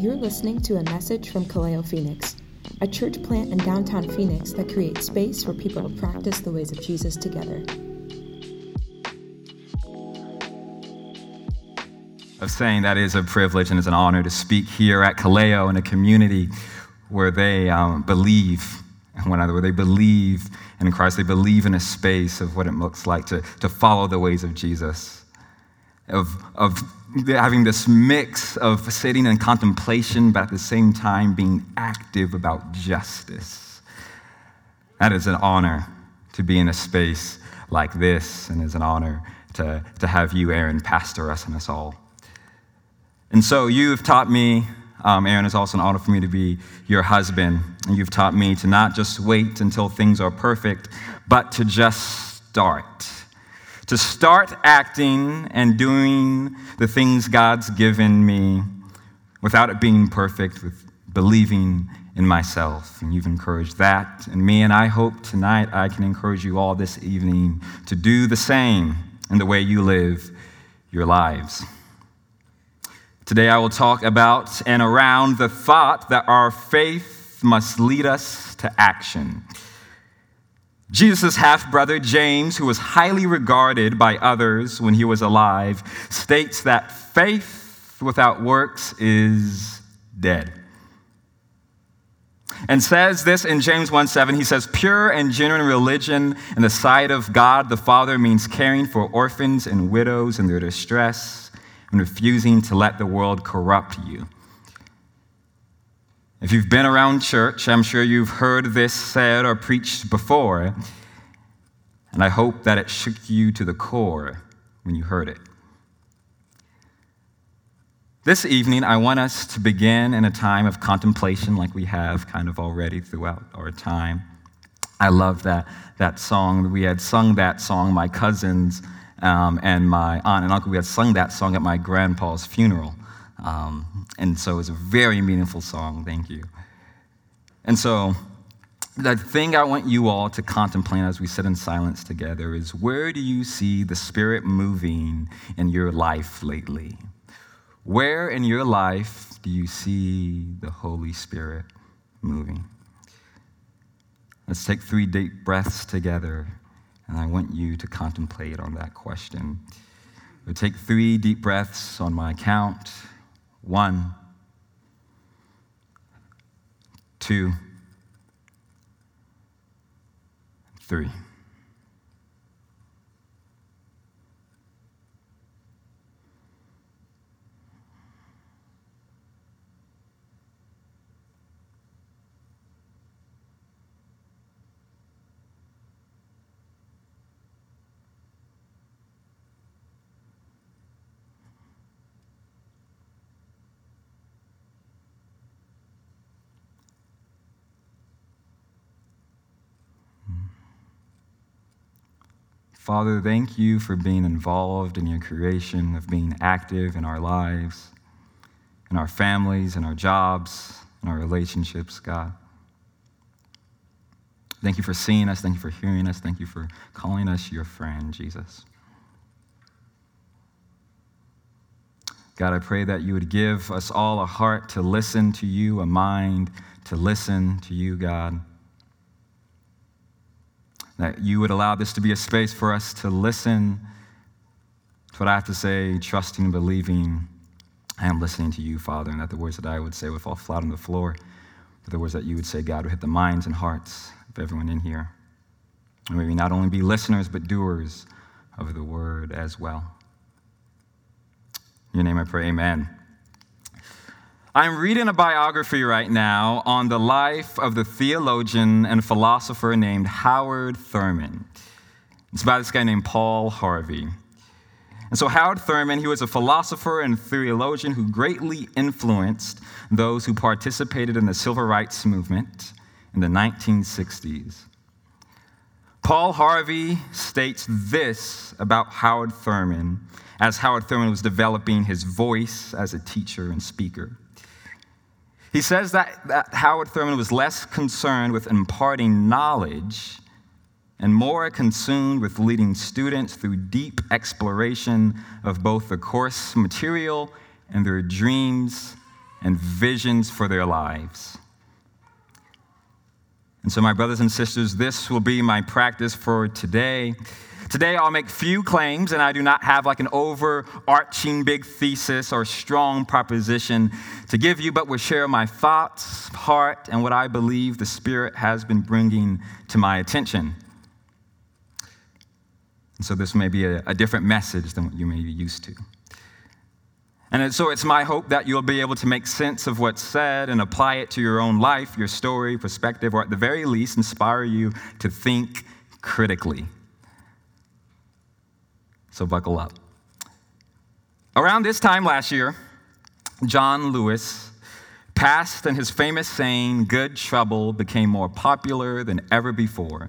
You're listening to a message from Kaleo Phoenix, a church plant in downtown Phoenix that creates space for people to practice the ways of Jesus together. Of saying that is a privilege and it's an honor to speak here at Kaleo in a community where they um, believe in one another, where they believe in Christ, they believe in a space of what it looks like to, to follow the ways of Jesus, of, of having this mix of sitting in contemplation, but at the same time being active about justice. That is an honor to be in a space like this, and it's an honor to, to have you, Aaron, pastor us and us all. And so you've taught me, um, Aaron, it's also an honor for me to be your husband. And you've taught me to not just wait until things are perfect, but to just start to start acting and doing the things God's given me without it being perfect, with believing in myself. And you've encouraged that in me, and I hope tonight I can encourage you all this evening to do the same in the way you live your lives. Today I will talk about and around the thought that our faith must lead us to action. Jesus' half brother, James, who was highly regarded by others when he was alive, states that faith without works is dead. And says this in James 1 7. He says, Pure and genuine religion in the sight of God the Father means caring for orphans and widows in their distress and refusing to let the world corrupt you. If you've been around church, I'm sure you've heard this said or preached before, and I hope that it shook you to the core when you heard it. This evening, I want us to begin in a time of contemplation like we have kind of already throughout our time. I love that, that song. We had sung that song, my cousins um, and my aunt and uncle, we had sung that song at my grandpa's funeral. Um, and so it's a very meaningful song. Thank you. And so, the thing I want you all to contemplate as we sit in silence together is where do you see the Spirit moving in your life lately? Where in your life do you see the Holy Spirit moving? Let's take three deep breaths together, and I want you to contemplate on that question. We'll take three deep breaths on my count. One, two, three. Father, thank you for being involved in your creation, of being active in our lives, in our families, in our jobs, in our relationships, God. Thank you for seeing us. Thank you for hearing us. Thank you for calling us your friend, Jesus. God, I pray that you would give us all a heart to listen to you, a mind to listen to you, God that you would allow this to be a space for us to listen to what I have to say, trusting and believing I am listening to you, Father, and that the words that I would say would fall flat on the floor, but the words that you would say, God, would hit the minds and hearts of everyone in here. And may we not only be listeners, but doers of the word as well. In your name I pray, amen. I'm reading a biography right now on the life of the theologian and philosopher named Howard Thurman. It's about this guy named Paul Harvey. And so, Howard Thurman, he was a philosopher and theologian who greatly influenced those who participated in the civil rights movement in the 1960s. Paul Harvey states this about Howard Thurman as Howard Thurman was developing his voice as a teacher and speaker. He says that, that Howard Thurman was less concerned with imparting knowledge and more consumed with leading students through deep exploration of both the course material and their dreams and visions for their lives. And so, my brothers and sisters, this will be my practice for today. Today, I'll make few claims, and I do not have like an overarching big thesis or strong proposition to give you, but will share my thoughts, heart, and what I believe the Spirit has been bringing to my attention. And so, this may be a, a different message than what you may be used to. And so it's my hope that you'll be able to make sense of what's said and apply it to your own life, your story, perspective, or at the very least, inspire you to think critically. So buckle up. Around this time last year, John Lewis passed, and his famous saying, Good trouble, became more popular than ever before.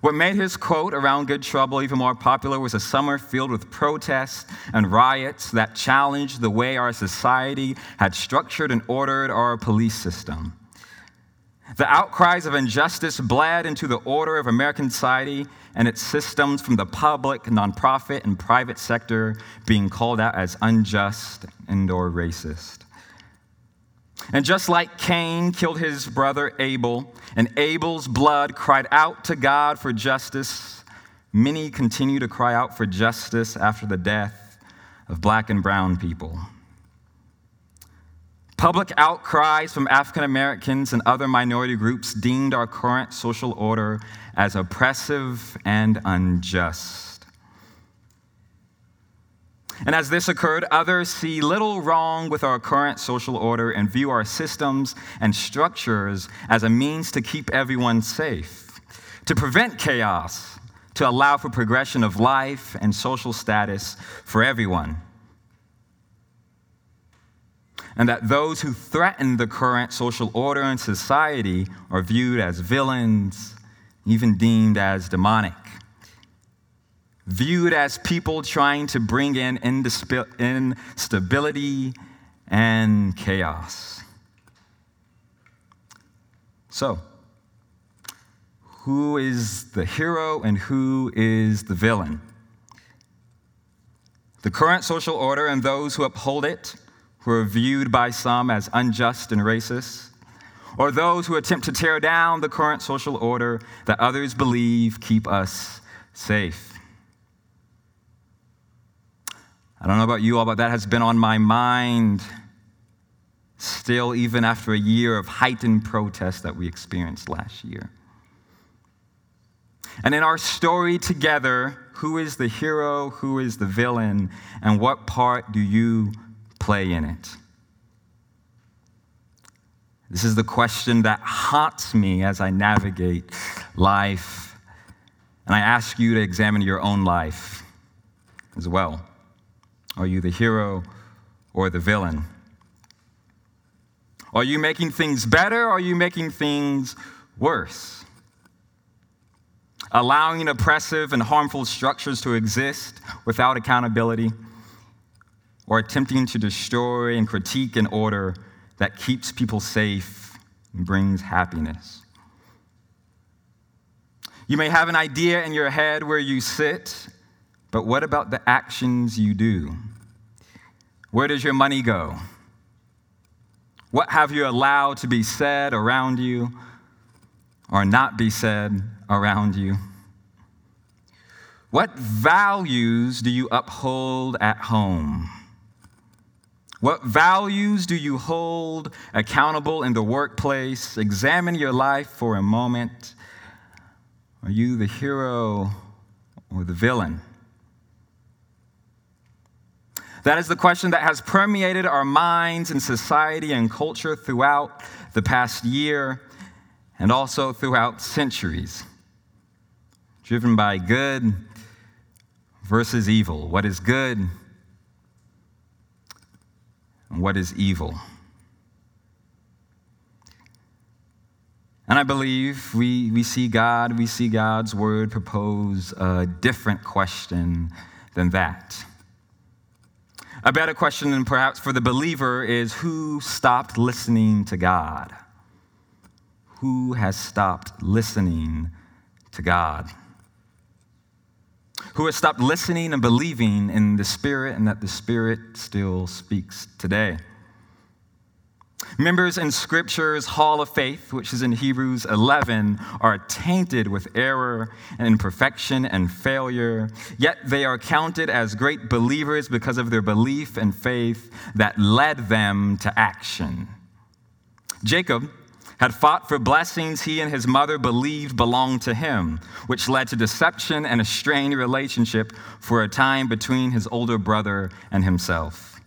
What made his quote around good trouble even more popular was a summer filled with protests and riots that challenged the way our society had structured and ordered our police system. The outcries of injustice bled into the order of American society and its systems from the public, nonprofit, and private sector being called out as unjust and or racist. And just like Cain killed his brother Abel, and Abel's blood cried out to God for justice, many continue to cry out for justice after the death of black and brown people. Public outcries from African Americans and other minority groups deemed our current social order as oppressive and unjust. And as this occurred, others see little wrong with our current social order and view our systems and structures as a means to keep everyone safe, to prevent chaos, to allow for progression of life and social status for everyone. And that those who threaten the current social order and society are viewed as villains, even deemed as demonic viewed as people trying to bring in instability and chaos. So, who is the hero and who is the villain? The current social order and those who uphold it, who are viewed by some as unjust and racist, or those who attempt to tear down the current social order that others believe keep us safe. I don't know about you all, but that has been on my mind still, even after a year of heightened protest that we experienced last year. And in our story together, who is the hero, who is the villain, and what part do you play in it? This is the question that haunts me as I navigate life. And I ask you to examine your own life as well. Are you the hero or the villain? Are you making things better or are you making things worse? Allowing oppressive and harmful structures to exist without accountability, or attempting to destroy and critique an order that keeps people safe and brings happiness. You may have an idea in your head where you sit but what about the actions you do? Where does your money go? What have you allowed to be said around you or not be said around you? What values do you uphold at home? What values do you hold accountable in the workplace? Examine your life for a moment. Are you the hero or the villain? That is the question that has permeated our minds and society and culture throughout the past year and also throughout centuries. Driven by good versus evil. What is good what is evil? And I believe we, we see God, we see God's word propose a different question than that. A better question, and perhaps for the believer, is who stopped listening to God? Who has stopped listening to God? Who has stopped listening and believing in the Spirit and that the Spirit still speaks today? Members in Scripture's Hall of Faith, which is in Hebrews 11, are tainted with error and imperfection and failure, yet they are counted as great believers because of their belief and faith that led them to action. Jacob had fought for blessings he and his mother believed belonged to him, which led to deception and a strained relationship for a time between his older brother and himself.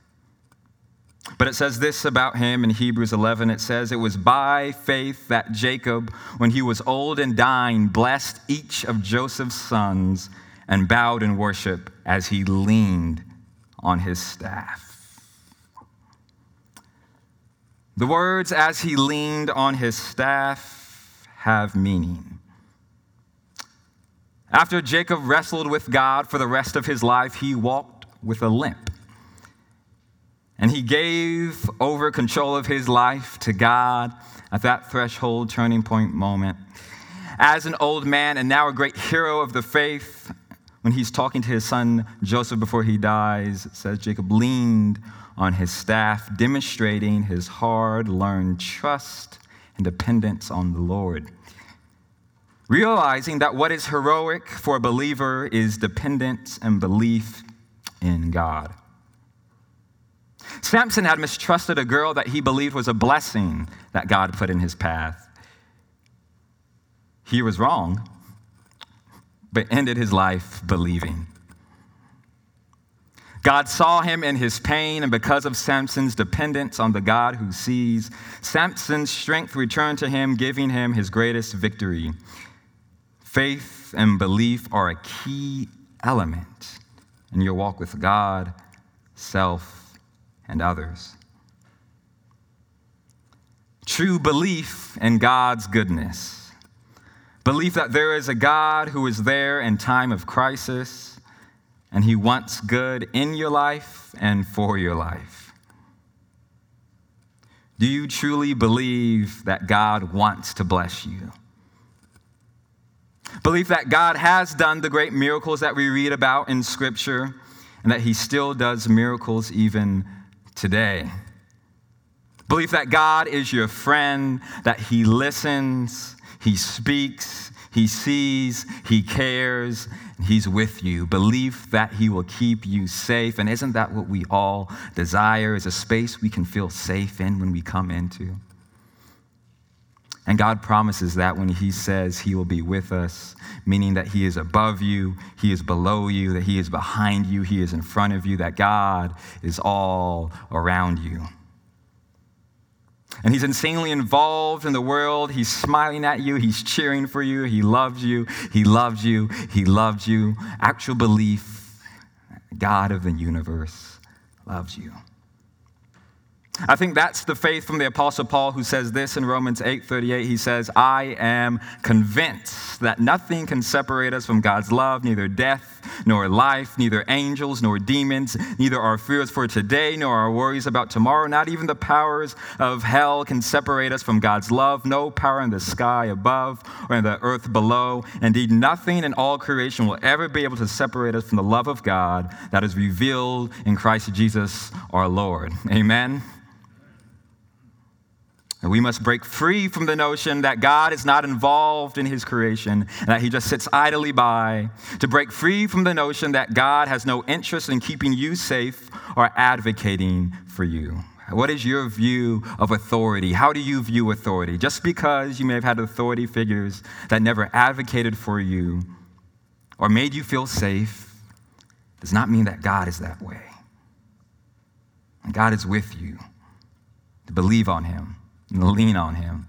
But it says this about him in Hebrews 11. It says, It was by faith that Jacob, when he was old and dying, blessed each of Joseph's sons and bowed in worship as he leaned on his staff. The words, as he leaned on his staff, have meaning. After Jacob wrestled with God for the rest of his life, he walked with a limp. And he gave over control of his life to God at that threshold turning point moment. As an old man and now a great hero of the faith, when he's talking to his son Joseph before he dies, says Jacob leaned on his staff, demonstrating his hard learned trust and dependence on the Lord. Realizing that what is heroic for a believer is dependence and belief in God. Samson had mistrusted a girl that he believed was a blessing that God put in his path. He was wrong, but ended his life believing. God saw him in his pain, and because of Samson's dependence on the God who sees, Samson's strength returned to him, giving him his greatest victory. Faith and belief are a key element in your walk with God, self, and others. True belief in God's goodness. Belief that there is a God who is there in time of crisis and he wants good in your life and for your life. Do you truly believe that God wants to bless you? Believe that God has done the great miracles that we read about in Scripture and that he still does miracles even today. Believe that God is your friend, that He listens, He speaks, He sees, He cares, He's with you. Believe that He will keep you safe. And isn't that what we all desire? Is a space we can feel safe in when we come into? And God promises that when He says He will be with us, meaning that He is above you, He is below you, that He is behind you, He is in front of you, that God is all around you. And He's insanely involved in the world. He's smiling at you, He's cheering for you, He loves you, He loves you, He loves you. Actual belief, God of the universe loves you. I think that's the faith from the apostle Paul who says this in Romans 8:38 he says I am convinced that nothing can separate us from God's love neither death nor life neither angels nor demons neither our fears for today nor our worries about tomorrow. Not even the powers of hell can separate us from God's love. No power in the sky above or in the earth below. Indeed nothing in all creation will ever be able to separate us from the love of God that is revealed in Christ Jesus our Lord. Amen and we must break free from the notion that God is not involved in his creation and that he just sits idly by, to break free from the notion that God has no interest in keeping you safe or advocating for you. What is your view of authority? How do you view authority? Just because you may have had authority figures that never advocated for you or made you feel safe does not mean that God is that way. And God is with you to believe on him and lean on Him.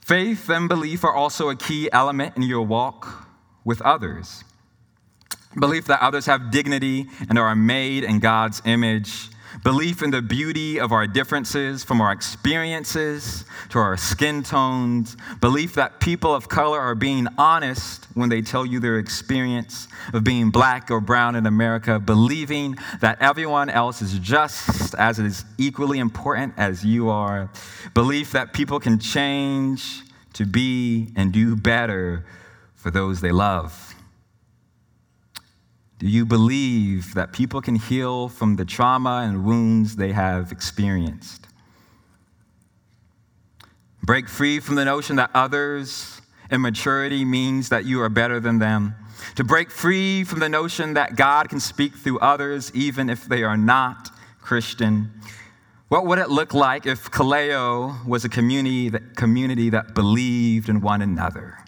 Faith and belief are also a key element in your walk with others. Belief that others have dignity and are made in God's image belief in the beauty of our differences from our experiences to our skin tones, belief that people of color are being honest when they tell you their experience of being black or brown in America, believing that everyone else is just as is equally important as you are, belief that people can change to be and do better for those they love. Do you believe that people can heal from the trauma and wounds they have experienced? Break free from the notion that others' immaturity means that you are better than them. To break free from the notion that God can speak through others even if they are not Christian. What would it look like if Kaleo was a community that, community that believed in one another?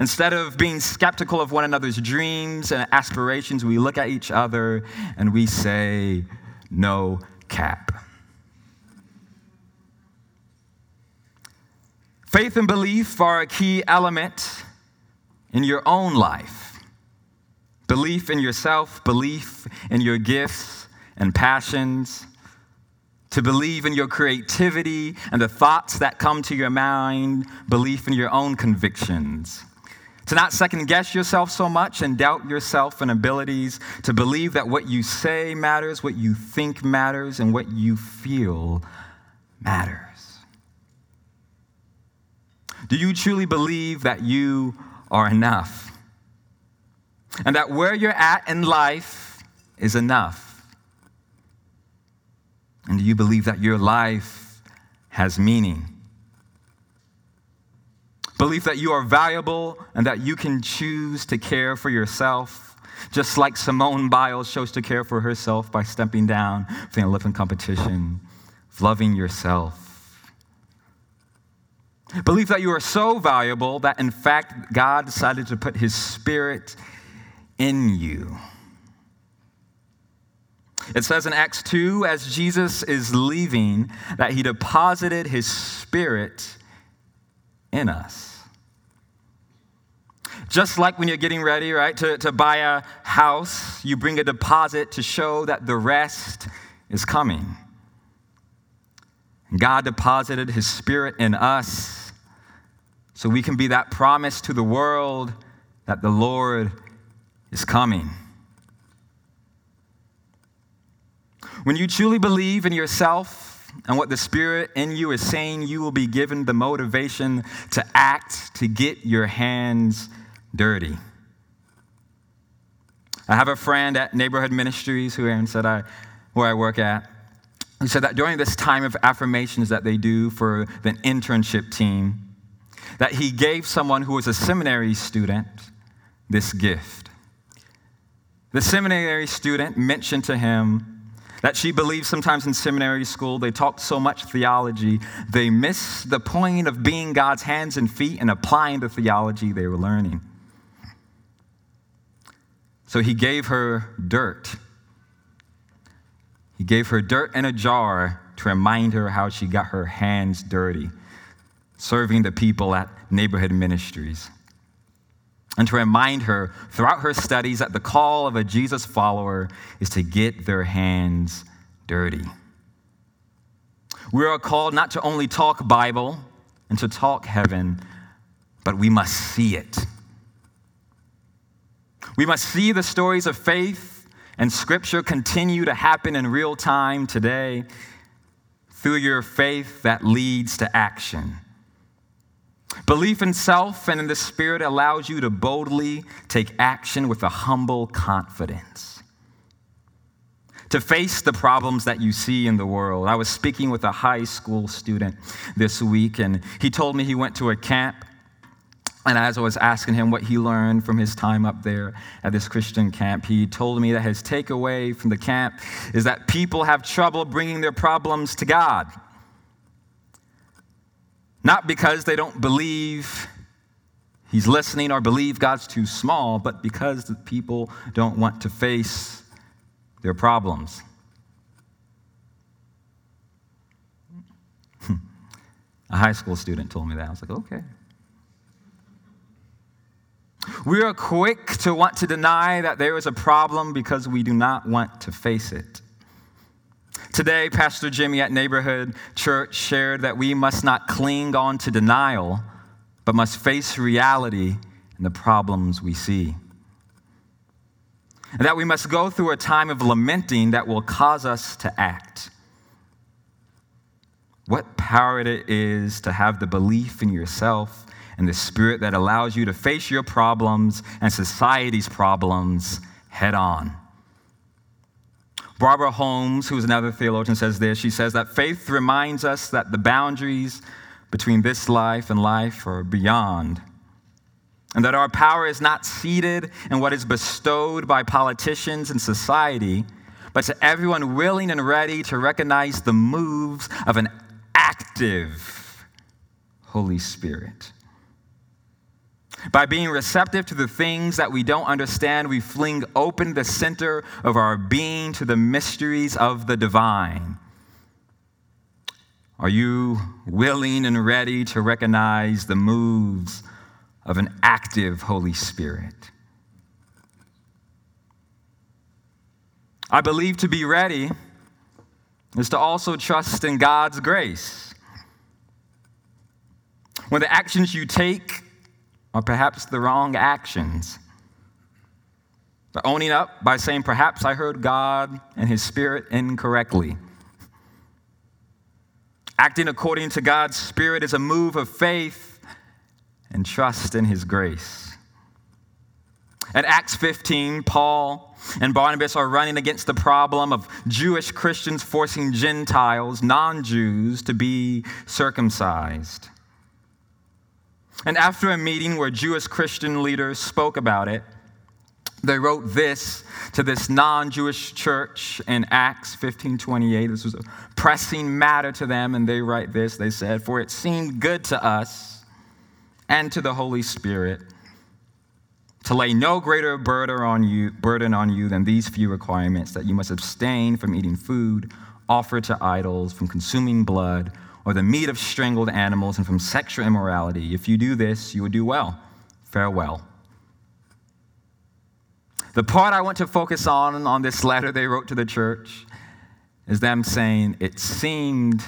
Instead of being skeptical of one another's dreams and aspirations, we look at each other and we say, no cap. Faith and belief are a key element in your own life. Belief in yourself, belief in your gifts and passions, to believe in your creativity and the thoughts that come to your mind, belief in your own convictions to not second guess yourself so much and doubt yourself and abilities, to believe that what you say matters, what you think matters, and what you feel matters. Do you truly believe that you are enough? And that where you're at in life is enough? And do you believe that your life has meaning? Belief that you are valuable and that you can choose to care for yourself, just like Simone Biles chose to care for herself by stepping down from the Olympic competition, loving yourself. Belief that you are so valuable that, in fact, God decided to put His Spirit in you. It says in Acts 2, as Jesus is leaving, that He deposited His Spirit in us. Just like when you're getting ready, right, to, to buy a house, you bring a deposit to show that the rest is coming. God deposited His Spirit in us so we can be that promise to the world that the Lord is coming. When you truly believe in yourself, and what the Spirit in you is saying, you will be given the motivation to act, to get your hands dirty. I have a friend at Neighborhood Ministries who Aaron said I, where I work at. He said that during this time of affirmations that they do for the internship team, that he gave someone who was a seminary student this gift. The seminary student mentioned to him that she believes sometimes in seminary school they talk so much theology, they miss the point of being God's hands and feet and applying the theology they were learning. So he gave her dirt. He gave her dirt in a jar to remind her how she got her hands dirty, serving the people at neighborhood ministries and to remind her throughout her studies that the call of a Jesus follower is to get their hands dirty. We are called not to only talk Bible and to talk heaven, but we must see it. We must see the stories of faith and scripture continue to happen in real time today through your faith that leads to action. Belief in self and in the Spirit allows you to boldly take action with a humble confidence. To face the problems that you see in the world. I was speaking with a high school student this week, and he told me he went to a camp. And as I was asking him what he learned from his time up there at this Christian camp, he told me that his takeaway from the camp is that people have trouble bringing their problems to God. Not because they don't believe he's listening or believe God's too small, but because the people don't want to face their problems. Hmm. A high school student told me that. I was like, okay. We are quick to want to deny that there is a problem because we do not want to face it. Today, Pastor Jimmy at Neighborhood Church shared that we must not cling on to denial, but must face reality and the problems we see. And that we must go through a time of lamenting that will cause us to act. What power it is to have the belief in yourself and the spirit that allows you to face your problems and society's problems head on. Barbara Holmes, who's another theologian, says this. She says that faith reminds us that the boundaries between this life and life are beyond, and that our power is not seated in what is bestowed by politicians and society, but to everyone willing and ready to recognize the moves of an active Holy Spirit. By being receptive to the things that we don't understand, we fling open the center of our being to the mysteries of the divine. Are you willing and ready to recognize the moves of an active Holy Spirit? I believe to be ready is to also trust in God's grace. When the actions you take or perhaps the wrong actions. But owning up by saying, perhaps I heard God and His Spirit incorrectly. Acting according to God's Spirit is a move of faith and trust in His grace. At Acts 15, Paul and Barnabas are running against the problem of Jewish Christians forcing Gentiles, non Jews, to be circumcised. And after a meeting where Jewish Christian leaders spoke about it, they wrote this to this non-Jewish church in Acts 15:28. This was a pressing matter to them, and they write this. They said, "For it seemed good to us and to the Holy Spirit to lay no greater burden on you, burden on you than these few requirements: that you must abstain from eating food offered to idols, from consuming blood." Or the meat of strangled animals and from sexual immorality. If you do this, you will do well. Farewell. The part I want to focus on on this letter they wrote to the church is them saying, It seemed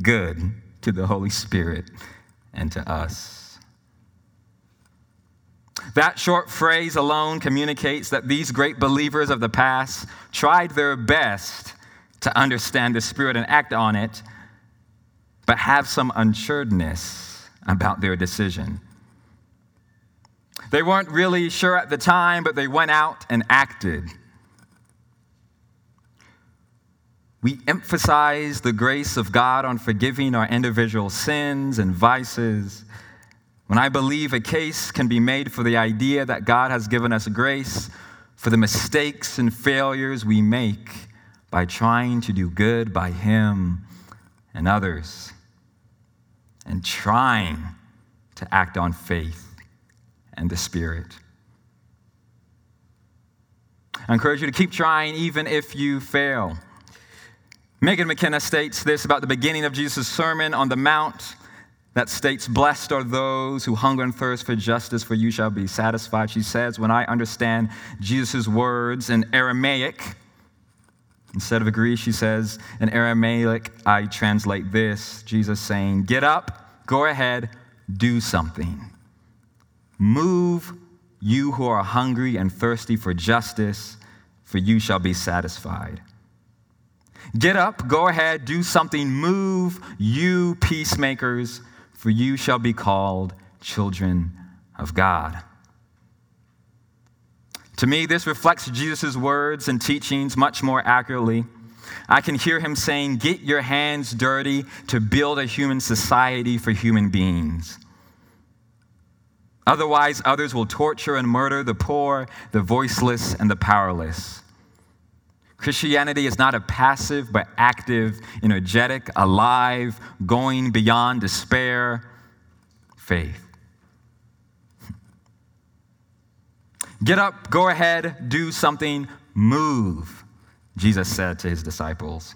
good to the Holy Spirit and to us. That short phrase alone communicates that these great believers of the past tried their best to understand the Spirit and act on it, but have some unsureness about their decision. They weren't really sure at the time, but they went out and acted. We emphasize the grace of God on forgiving our individual sins and vices. When I believe a case can be made for the idea that God has given us grace for the mistakes and failures we make by trying to do good by Him and others and trying to act on faith and the Spirit. I encourage you to keep trying even if you fail. Megan McKenna states this about the beginning of Jesus' Sermon on the Mount that states, Blessed are those who hunger and thirst for justice, for you shall be satisfied. She says, When I understand Jesus' words in Aramaic, instead of Greek, she says, In Aramaic, I translate this Jesus saying, Get up Go ahead, do something. Move, you who are hungry and thirsty for justice, for you shall be satisfied. Get up, go ahead, do something. Move, you peacemakers, for you shall be called children of God. To me, this reflects Jesus' words and teachings much more accurately I can hear him saying, Get your hands dirty to build a human society for human beings. Otherwise, others will torture and murder the poor, the voiceless, and the powerless. Christianity is not a passive but active, energetic, alive, going beyond despair faith. Get up, go ahead, do something, move. Jesus said to his disciples.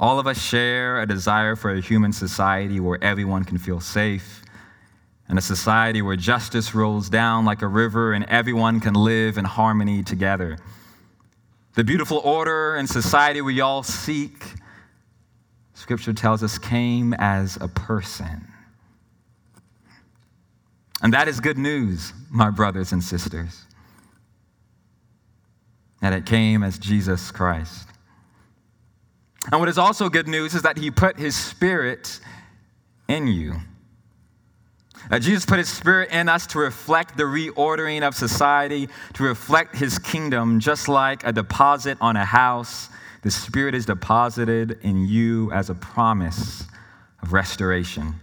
All of us share a desire for a human society where everyone can feel safe, and a society where justice rolls down like a river and everyone can live in harmony together. The beautiful order and society we all seek, Scripture tells us, came as a person. And that is good news, my brothers and sisters and it came as Jesus Christ. And what is also good news is that he put his spirit in you. Uh, Jesus put his spirit in us to reflect the reordering of society, to reflect his kingdom, just like a deposit on a house. The spirit is deposited in you as a promise of restoration.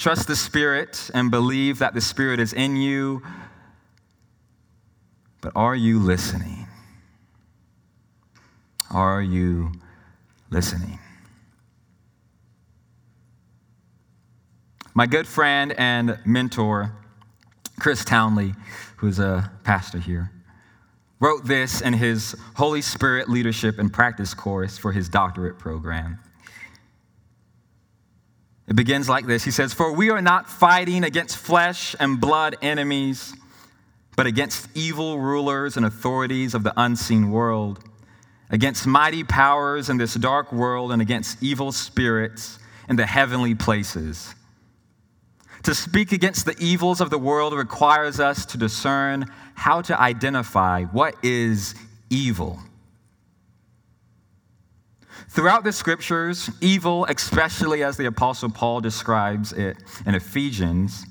Trust the spirit and believe that the spirit is in you. But are you listening? Are you listening? My good friend and mentor, Chris Townley, who's a pastor here, wrote this in his Holy Spirit Leadership and Practice course for his doctorate program. It begins like this He says, For we are not fighting against flesh and blood enemies, but against evil rulers and authorities of the unseen world against mighty powers in this dark world and against evil spirits in the heavenly places. To speak against the evils of the world requires us to discern how to identify what is evil. Throughout the scriptures, evil, especially as the Apostle Paul describes it in Ephesians,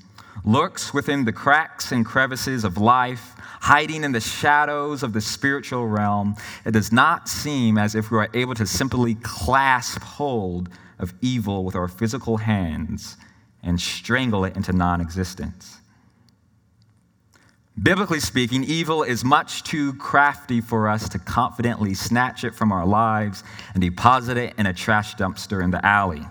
lurks within the cracks and crevices of life hiding in the shadows of the spiritual realm, it does not seem as if we are able to simply clasp hold of evil with our physical hands and strangle it into non existence. Biblically speaking, evil is much too crafty for us to confidently snatch it from our lives and deposit it in a trash dumpster in the alley.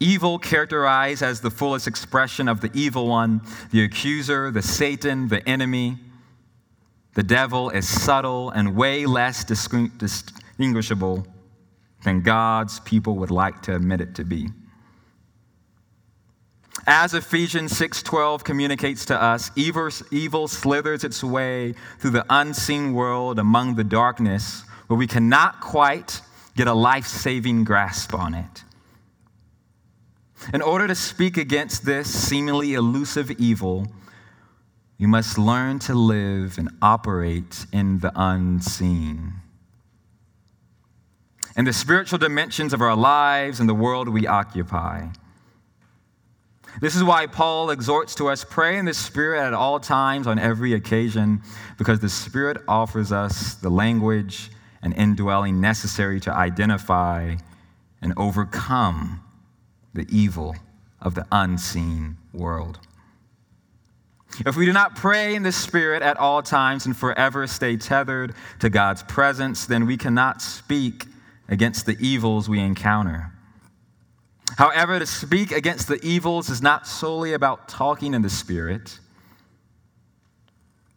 Evil, characterized as the fullest expression of the evil one, the accuser, the Satan, the enemy. The devil is subtle and way less distinguishable than God's people would like to admit it to be. As Ephesians 6:12 communicates to us, evil, evil slithers its way through the unseen world among the darkness where we cannot quite get a life-saving grasp on it. In order to speak against this seemingly elusive evil, you must learn to live and operate in the unseen. In the spiritual dimensions of our lives and the world we occupy. This is why Paul exhorts to us pray in the Spirit at all times on every occasion, because the Spirit offers us the language and indwelling necessary to identify and overcome the evil of the unseen world. If we do not pray in the Spirit at all times and forever stay tethered to God's presence, then we cannot speak against the evils we encounter. However, to speak against the evils is not solely about talking in the Spirit,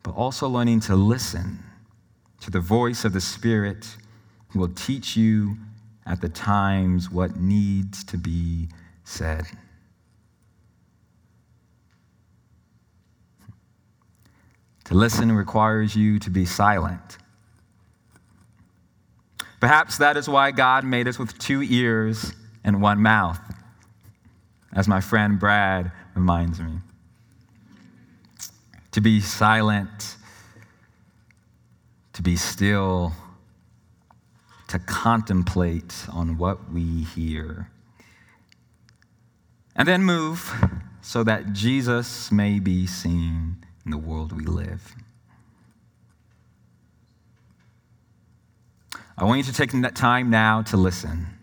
but also learning to listen to the voice of the Spirit who will teach you at the times what needs to be said. To listen requires you to be silent. Perhaps that is why God made us with two ears and one mouth, as my friend Brad reminds me. To be silent, to be still, to contemplate on what we hear and then move so that Jesus may be seen in the world we live. I want you to take that time now to listen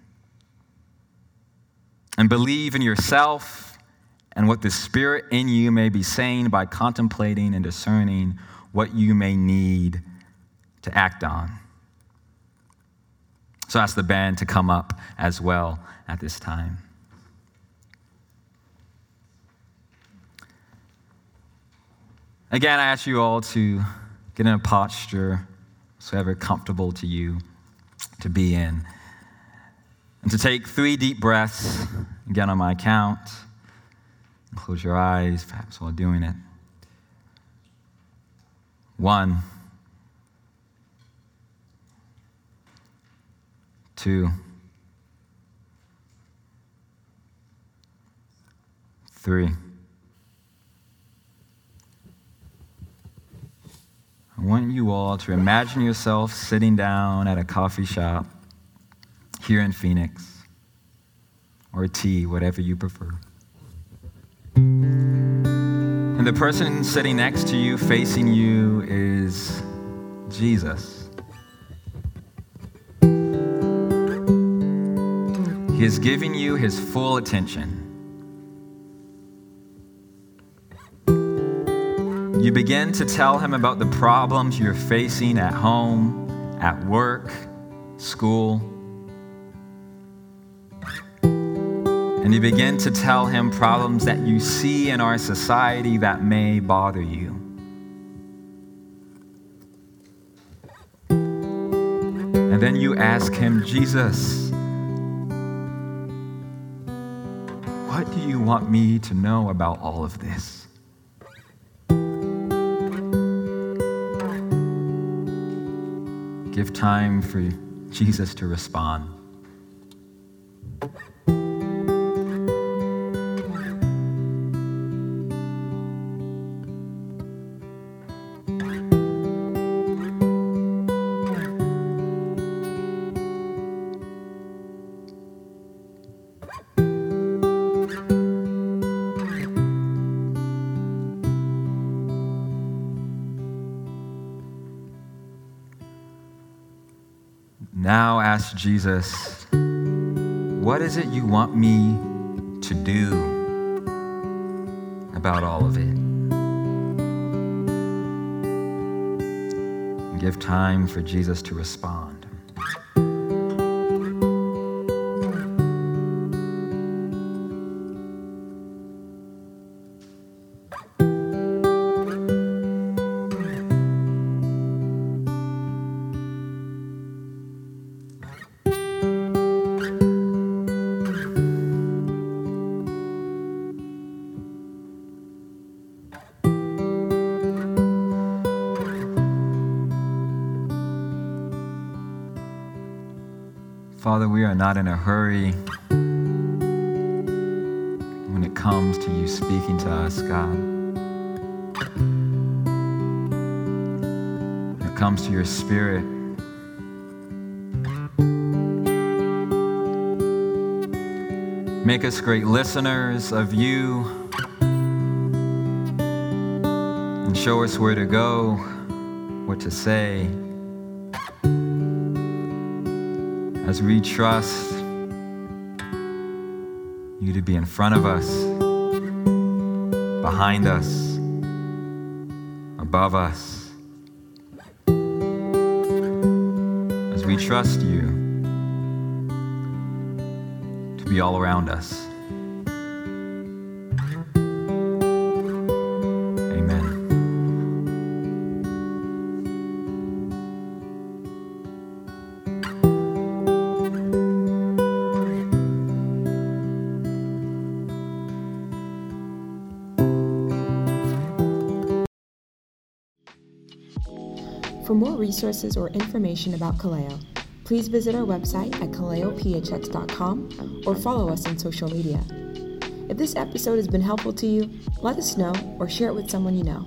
and believe in yourself and what the Spirit in you may be saying by contemplating and discerning what you may need to act on. So ask the band to come up as well at this time. Again, I ask you all to get in a posture so ever comfortable to you to be in. And to take three deep breaths, again on my count. Close your eyes, perhaps while doing it. One, two, three. I want you all to imagine yourself sitting down at a coffee shop here in Phoenix or tea, whatever you prefer. And the person sitting next to you, facing you, is Jesus. He is giving you his full attention. You begin to tell him about the problems you're facing at home, at work, school. And you begin to tell him problems that you see in our society that may bother you. And then you ask him, Jesus, what do you want me to know about all of this? Give time for Jesus to respond. Jesus, what is it you want me to do about all of it? Give time for Jesus to respond. Not in a hurry when it comes to you speaking to us, God. When it comes to your spirit, make us great listeners of you and show us where to go, what to say. As we trust you to be in front of us, behind us, above us, as we trust you to be all around us. Resources or information about Kaleo, please visit our website at kaleophx.com or follow us on social media. If this episode has been helpful to you, let us know or share it with someone you know.